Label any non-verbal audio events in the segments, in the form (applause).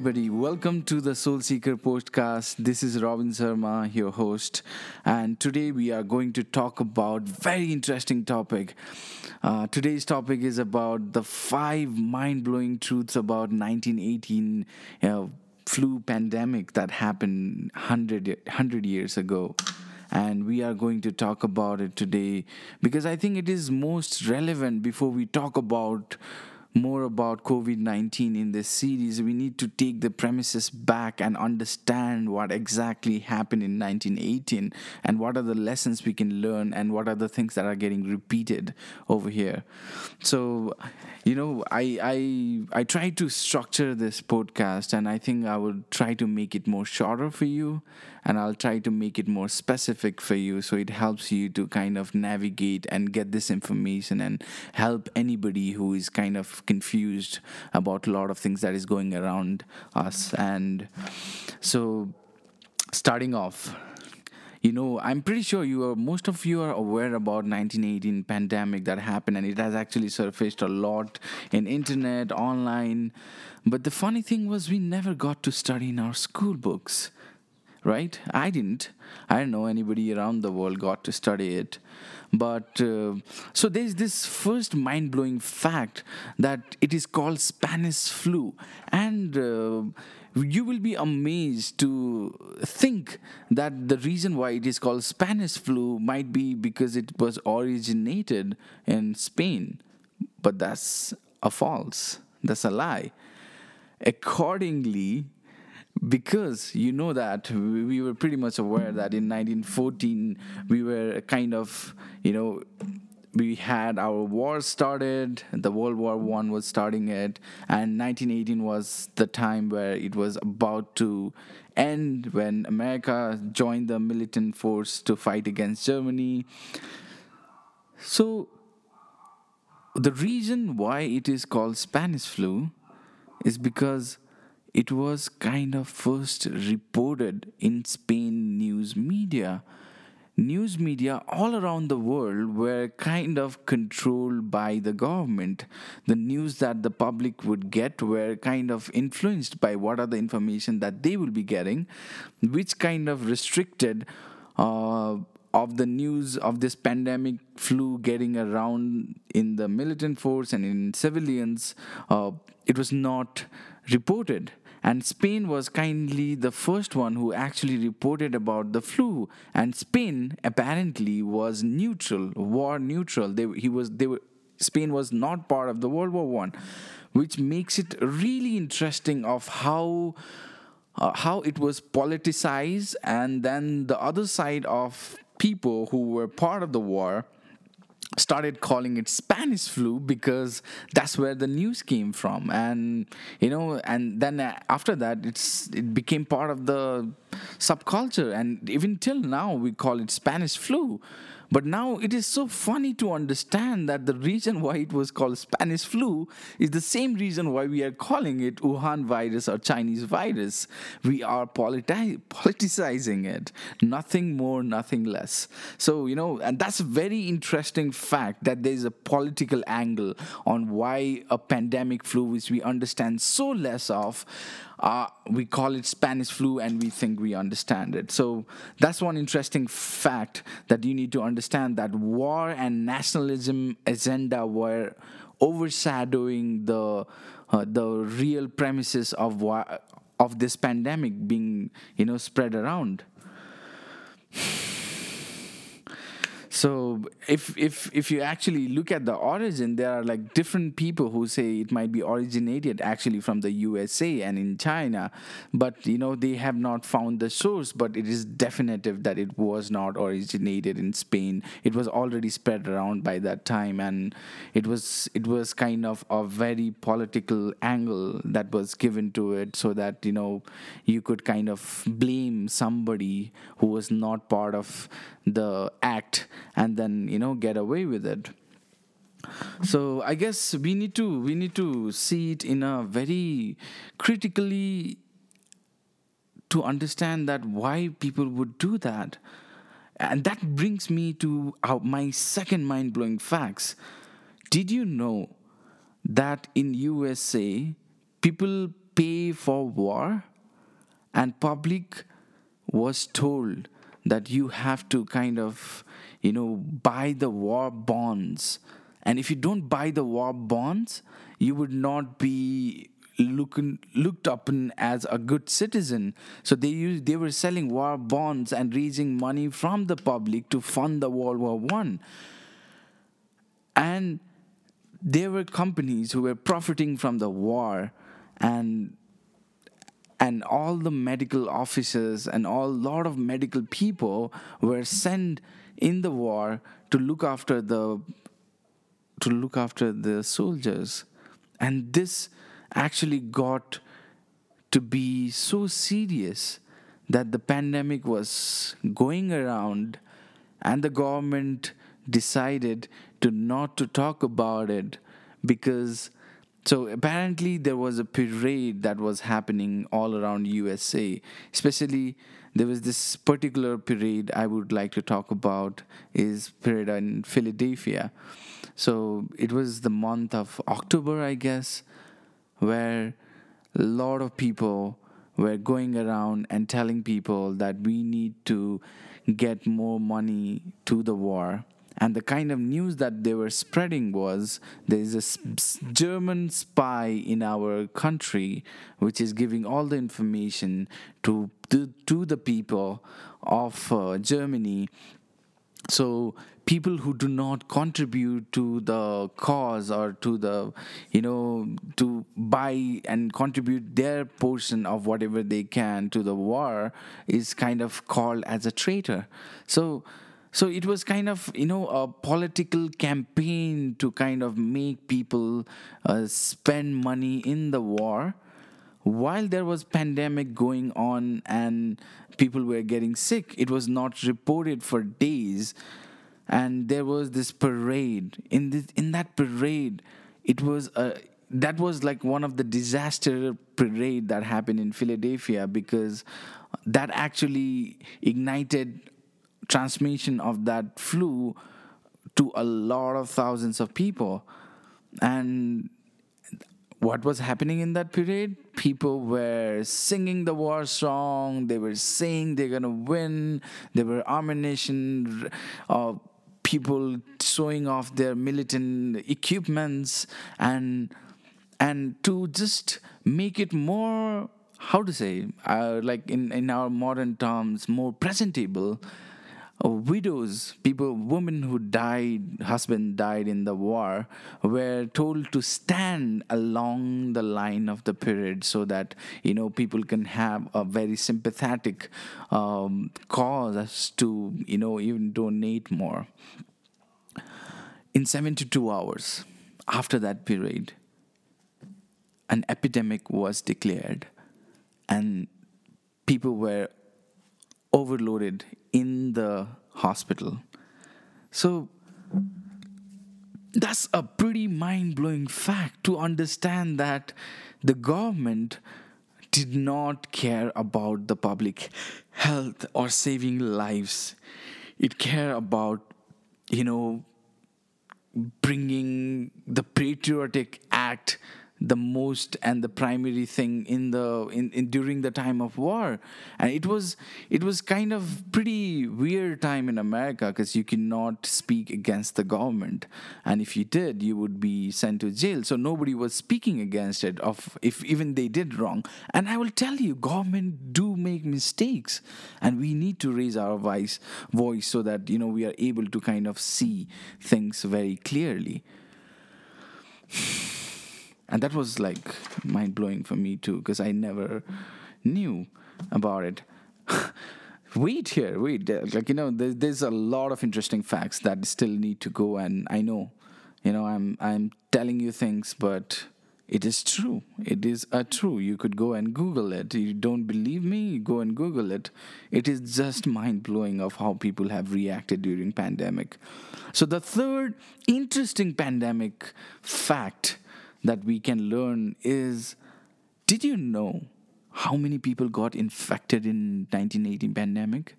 everybody. Welcome to the Soul Seeker podcast. This is Robin Sharma, your host, and today we are going to talk about very interesting topic. Uh, today's topic is about the five mind-blowing truths about 1918 uh, flu pandemic that happened 100, 100 years ago and we are going to talk about it today because I think it is most relevant before we talk about more about COVID 19 in this series, we need to take the premises back and understand what exactly happened in 1918 and what are the lessons we can learn and what are the things that are getting repeated over here. So, you know, I, I, I try to structure this podcast and I think I will try to make it more shorter for you and I'll try to make it more specific for you so it helps you to kind of navigate and get this information and help anybody who is kind of confused about a lot of things that is going around us. And so starting off you know i'm pretty sure you are most of you are aware about 1918 pandemic that happened and it has actually surfaced a lot in internet online. But the funny thing was we never got to study in our school books right? I didn't. I don't know anybody around the world got to study it. But uh, so there's this first mind blowing fact that it is called Spanish flu. And uh, you will be amazed to think that the reason why it is called Spanish flu might be because it was originated in Spain. But that's a false, that's a lie. Accordingly, because you know that we were pretty much aware that in 1914 we were kind of you know we had our war started the world war one was starting it and 1918 was the time where it was about to end when america joined the militant force to fight against germany. So the reason why it is called spanish flu is because it was kind of first reported in Spain news media. News media all around the world were kind of controlled by the government. The news that the public would get were kind of influenced by what are the information that they will be getting, which kind of restricted uh, of the news of this pandemic flu getting around in the militant force and in civilians. Uh, it was not reported and Spain was kindly the first one who actually reported about the flu. And Spain apparently was neutral, war neutral. They, he was, they were, Spain was not part of the World War One, which makes it really interesting of how. Uh, how it was politicized, and then the other side of people who were part of the war started calling it Spanish flu because that's where the news came from, and you know, and then after that, it's it became part of the subculture, and even till now, we call it Spanish flu but now it is so funny to understand that the reason why it was called Spanish flu is the same reason why we are calling it Wuhan virus or Chinese virus. We are politi- politicizing it. Nothing more, nothing less. So, you know, and that's a very interesting fact that there's a political angle on why a pandemic flu, which we understand so less of, uh, we call it Spanish flu and we think we understand it. So that's one interesting fact that you need to understand that war and nationalism agenda were overshadowing the uh, the real premises of of this pandemic being you know spread around. So if if if you actually look at the origin, there are like different people who say it might be originated actually from the USA and in China, but you know they have not found the source. But it is definitive that it was not originated in Spain. It was already spread around by that time, and it was it was kind of a very political angle that was given to it, so that you know you could kind of blame somebody who was not part of the act and then you know get away with it. So i guess we need to we need to see it in a very critically to understand that why people would do that. And that brings me to my second mind-blowing facts. Did you know that in usa people pay for war and public was told that you have to kind of you know buy the war bonds. And if you don't buy the war bonds you would not be looking looked upon as a good citizen. So they used, they were selling war bonds and raising money from the public to fund the world war 1 and there were companies who were profiting from the war and and all the medical officers and all lot of medical people were sent in the war to look after the to look after the soldiers. And this actually got to be so serious that the pandemic was going around and the government decided to not to talk about it because so apparently there was a parade that was happening all around USA especially there was this particular parade I would like to talk about is parade in Philadelphia. So it was the month of October I guess where a lot of people were going around and telling people that we need to get more money to the war and the kind of news that they were spreading was there is a German spy in our country which is giving all the information to to, to the people of uh, Germany. So people who do not contribute to the cause or to the you know to buy and contribute their portion of whatever they can to the war is kind of called as a traitor. So so it was kind of you know a political campaign to kind of make people uh, spend money in the war while there was pandemic going on and people were getting sick. It was not reported for days. And there was this parade. In this in that parade it was a that was like one of the disaster parade that happened in Philadelphia because that actually ignited transmission of that flu to a lot of thousands of people. And what was happening in that period? People were singing the war song, they were saying they're gonna win, they were ammunition, uh, people showing off their militant equipments and and to just make it more how to say uh, like in, in our modern terms more presentable widows, people, women who died, husband died in the war, were told to stand along the line of the period so that you know people can have a very sympathetic um, cause to you know even donate more. In 72 hours after that period, an epidemic was declared, and people were overloaded in the hospital. So that's a pretty mind blowing fact to understand that the government did not care about the public health or saving lives. It cared about, you know, bringing the patriotic act the most and the primary thing in the in, in during the time of war. And it was it was kind of pretty weird time in america because you cannot speak against the government. And if you did you would be sent to jail. So nobody was speaking against it of if even they did wrong. And i will tell you government do make mistakes. And we need to raise our voice voice so that you know we are able to kind of see things very clearly and that was like mind blowing for me too because I never knew about it. (laughs) wait here, wait. Uh, like you know, there's, there's a lot of interesting facts that still need to go, and I know, you know, I'm I'm telling you things, but it is true. It is a true. You could go and Google it. You don't believe me? Go and Google it. It is just mind blowing of how people have reacted during pandemic. So the third interesting pandemic fact that we can learn is did you know how many people got infected in 1918 pandemic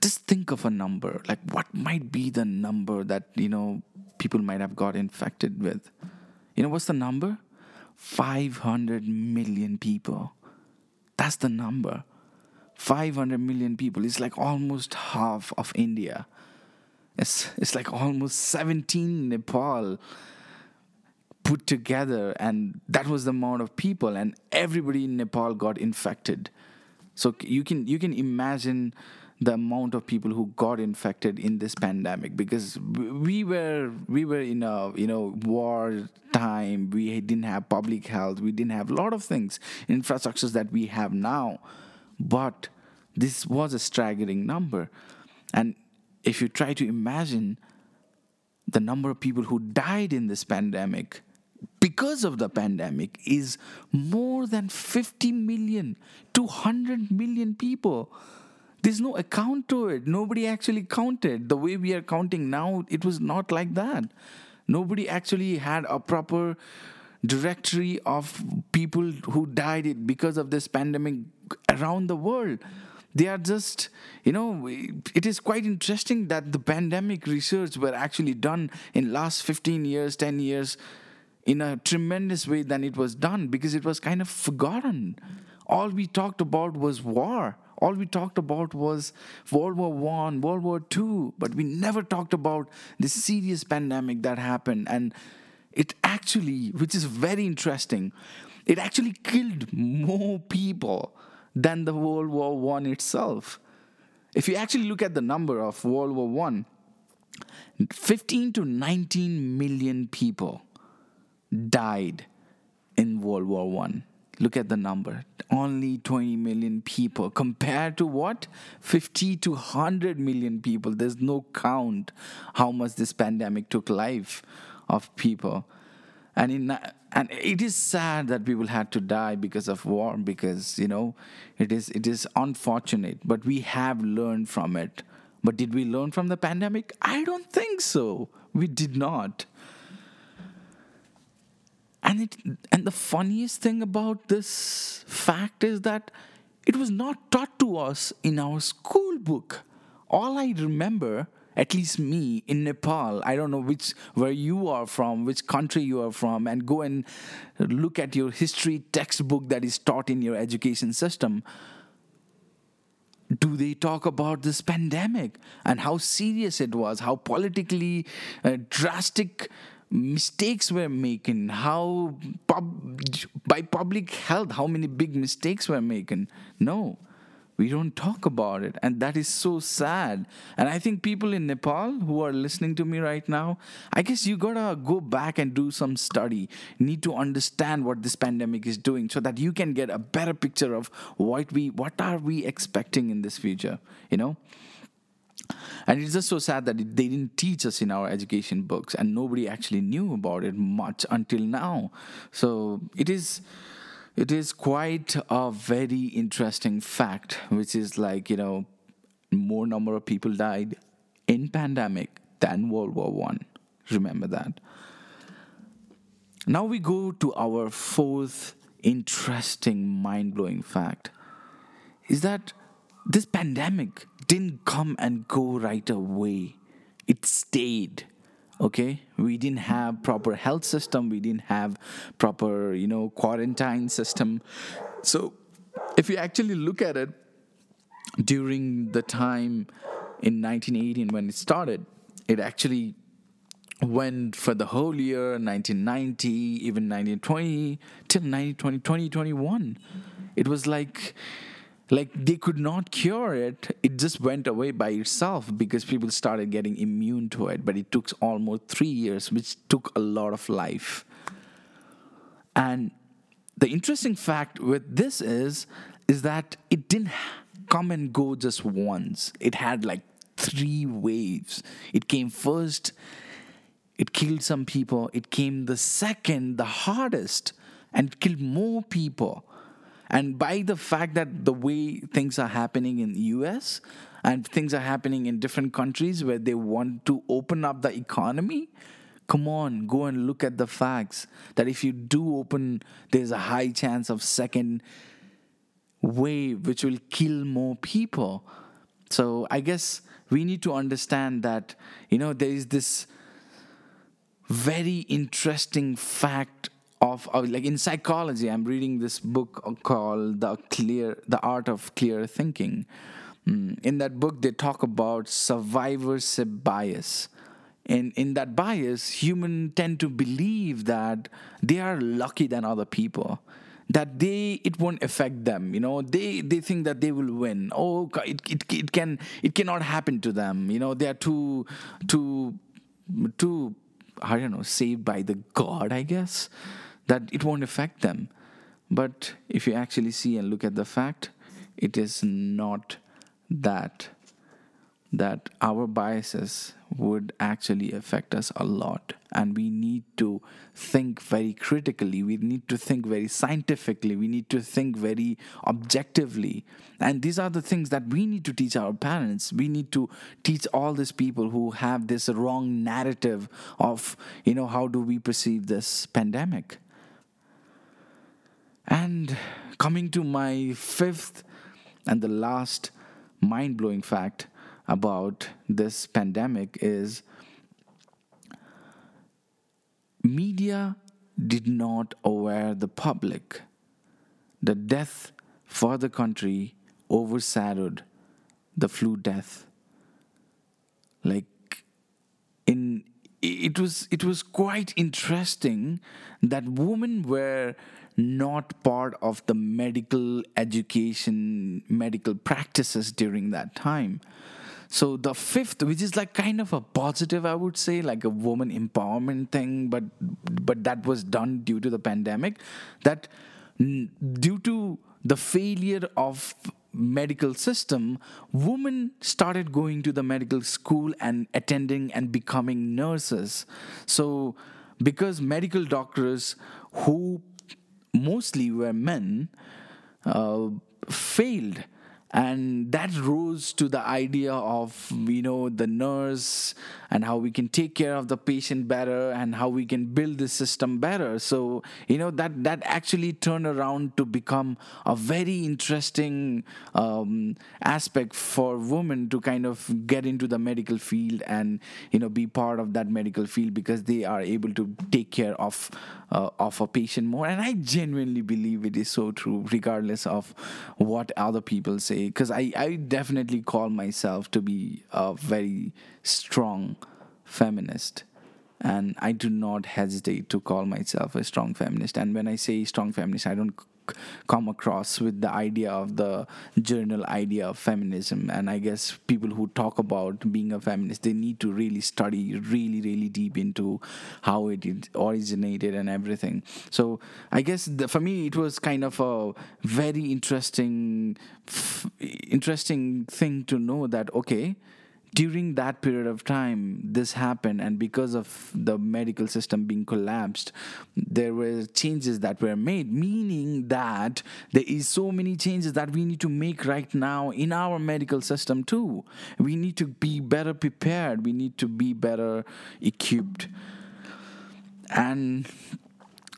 just think of a number like what might be the number that you know people might have got infected with you know what's the number 500 million people. That's the number. 500 million people. is like almost half of India. It's, it's like almost 17 Nepal put together, and that was the amount of people, and everybody in Nepal got infected. So you can you can imagine the amount of people who got infected in this pandemic because we were we were in a you know war time. We didn't have public health. We didn't have a lot of things infrastructures that we have now. But this was a staggering number. And if you try to imagine the number of people who died in this pandemic because of the pandemic is more than 50 million 200 million people there's no account to it. Nobody actually counted. The way we are counting now, it was not like that. Nobody actually had a proper directory of people who died because of this pandemic around the world. They are just, you know, it is quite interesting that the pandemic research were actually done in last 15 years, 10 years in a tremendous way than it was done because it was kind of forgotten. All we talked about was war all we talked about was World War One, World War Two, but we never talked about the serious pandemic that happened. And it actually, which is very interesting, it actually killed more people than the World War One itself. If you actually look at the number of World War One, 15 to 19 million people died in World War One. Look at the number. Only 20 million people compared to what? 50 to 100 million people. There's no count how much this pandemic took life of people. And in and it is sad that people had to die because of war because you know it is it is unfortunate but we have learned from it. But did we learn from the pandemic? I don't think so. We did not. And it and the funniest thing about this fact is that it was not taught to us in our school book. All I remember, at least me in Nepal, I don't know which where you are from, which country you are from, and go and look at your history textbook that is taught in your education system. Do they talk about this pandemic and how serious it was, how politically uh, drastic mistakes were making how pub, by public health how many big mistakes were making? No we don't talk about it. And that is so sad. And i think people in nepal who are listening to me right now i guess you gotta go back and do some study. Need to understand what this pandemic is doing so that you can get a better picture of what we what are we expecting in this future you know? And it's just so sad that they didn't teach us in our education books, and nobody actually knew about it much until now. So it is it is quite a very interesting fact, which is like you know, more number of people died in pandemic than World War One. Remember that. Now we go to our fourth interesting, mind blowing fact is that this pandemic didn't come and go right away. It stayed. Okay, we didn't have proper health system. We didn't have proper, you know, quarantine system. So, if you actually look at it, during the time in 1918 when it started, it actually went for the whole year 1990 even 1920 till 1920 2021 it was like like they could not cure it. It just went away by itself because people started getting immune to it. But it took almost 3 years which took a lot of life. And the interesting fact with this is is that it didn't come and go just once. It had like three waves. It came first. It killed some people. It came the second the hardest and killed more people and by the fact that the way things are happening in the US and things are happening in different countries where they want to open up the economy, come on, go and look at the facts that if you do open, there's a high chance of second wave which will kill more people. So I guess we need to understand that, you know, there is this very interesting fact of, of like in psychology i'm reading this book called the clear the art of clear thinking. Mm. in that book they talk about survivorship bias. And in that bias humans tend to believe that they are lucky than other people that they it won't affect them you know? They they think that they will win. Oh it, it, it can it cannot happen to them you know? They are too too too i don't know saved by the god i guess that it won't affect them but if you actually see and look at the fact it is not that that our biases would actually affect us a lot. And we need to think very critically. We need to think very scientifically. We need to think very objectively. And these are the things that we need to teach our parents. We need to teach all these people who have this wrong narrative of, you know, how do we perceive this pandemic. And coming to my fifth and the last mind blowing fact about this pandemic is media did not aware the public. The death for the country overshadowed the flu death. Like in it was it was quite interesting that women were not part of the medical education medical practices during that time so the fifth, which is like kind of a positive, I would say, like a woman empowerment thing, but but that was done due to the pandemic. That due to the failure of medical system women started going to the medical school and attending and becoming nurses so because medical doctors who mostly were men uh, failed and that rose to the idea of you know the nurse and how we can take care of the patient better and how we can build the system better. So you know that that actually turned around to become a very interesting um, aspect for women to kind of get into the medical field and you know be part of that medical field because they are able to take care of uh, of a patient more. And i genuinely believe it is so true regardless of what other people say because I, I definitely call myself to be a very strong feminist and I do not hesitate to call myself a strong feminist. And when I say strong feminist, I don't come across with the idea of the journal idea of feminism. And I guess people who talk about being a feminist, they need to really study really, really deep into how it originated and everything. So I guess the, for me, it was kind of a very interesting, f- interesting thing to know that okay during that period of time this happened and because of the medical system being collapsed there were changes that were made meaning that there is so many changes that we need to make right now in our medical system too. We need to be better prepared. We need to be better equipped. And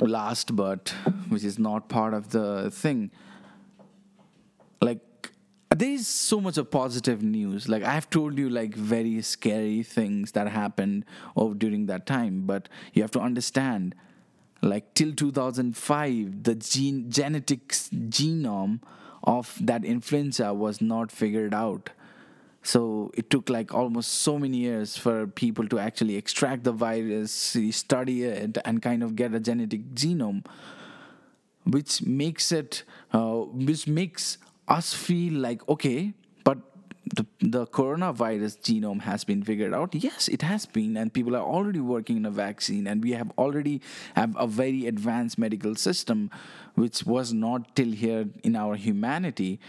last but which is not part of the thing there is so much of positive news. Like i've told you like very scary things that happened over during that time. But you have to understand like till 2005 the gene genetics genome of that influenza was not figured out. So it took like almost so many years for people to actually extract the virus study it and kind of get a genetic genome which makes it uh, which makes us feel like okay but the, the coronavirus genome has been figured out. Yes it has been and people are already working in a vaccine and we have already have a very advanced medical system which was not till here in our humanity.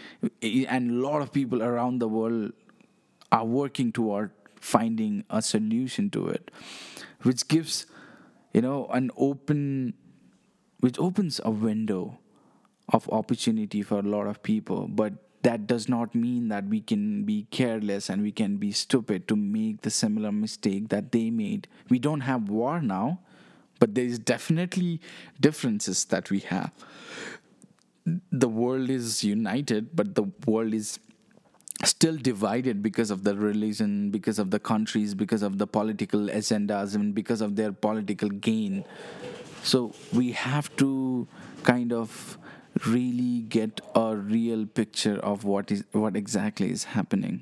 And a lot of people around the world are working toward finding a solution to it which gives you know an open which opens a window of opportunity for a lot of people but that does not mean that we can be careless and we can be stupid to make the similar mistake that they made. We don't have war now but there is definitely differences that we have. The world is united but the world is still divided because of the religion because of the countries because of the political agendas and because of their political gain. So we have to kind of really get a real picture of what is what exactly is happening.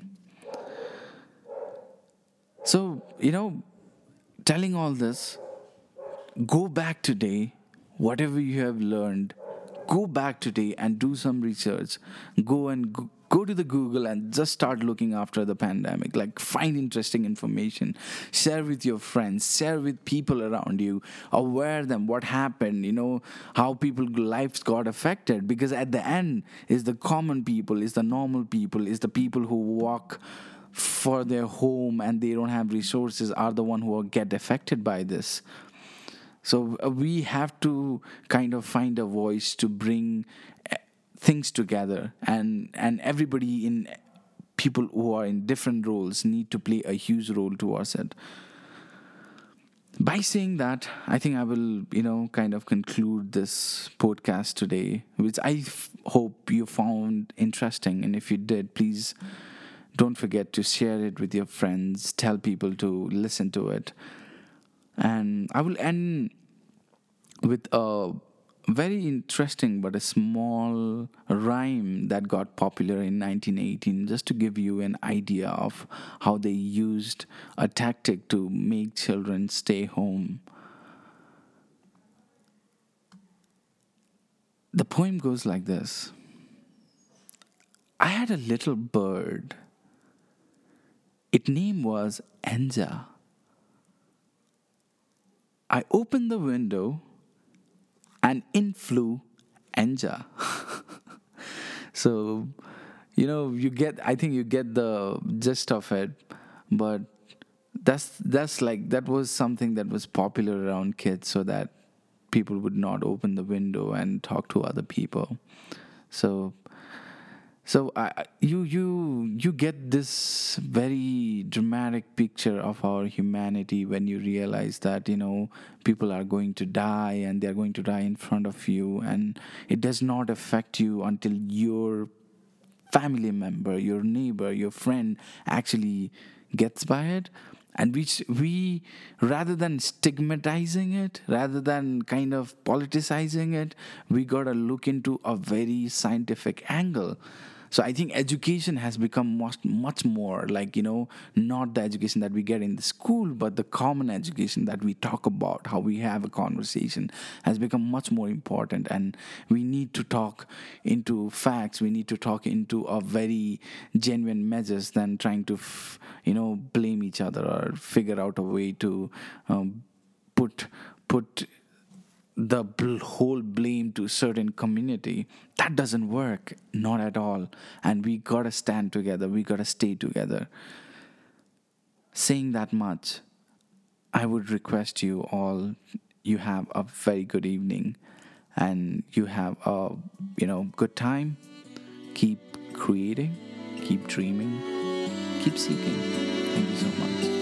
So, you know, telling all this, go back today, whatever you have learned, go back today and do some research. Go and go, to the google and just start looking after the pandemic. Like find interesting information share with your friends share with people around you aware them what happened you know how people lives got affected. Because at the end is the common people is the normal people is the people who walk for their home and they don't have resources are the one who get affected by this. So uh, we have to kind of find a voice to bring things together and and everybody in people who are in different roles need to play a huge role towards it. By saying that i think i will you know kind of conclude this podcast today which I f- hope you found interesting and if you did please don't forget to share it with your friends tell people to listen to it. And i will end with a very interesting but a small rhyme that got popular in 1918 just to give you an idea of how they used a tactic to make children stay home. The poem goes like this. I had a little bird. Its name was enza. I opened the window and influenza. (laughs) so, you know, you get. I think you get the gist of it, but that's that's like that was something that was popular around kids, so that people would not open the window and talk to other people. So so I, you you you get this very dramatic picture of our humanity when you realize that you know people are going to die and they are going to die in front of you and it does not affect you until your family member your neighbor your friend actually gets by it and which we rather than stigmatizing it rather than kind of politicizing it we got to look into a very scientific angle so I think education has become much much more like you know not the education that we get in the school, but the common education that we talk about, how we have a conversation, has become much more important. And we need to talk into facts. We need to talk into a very genuine measures than trying to f- you know blame each other or figure out a way to um, put put the bl- whole blame to certain community that doesn't work not at all. And we gotta stand together we gotta stay together. Saying that much i would request you all you have a very good evening and you have a you know good time. Keep creating keep dreaming keep seeking. Thank you so much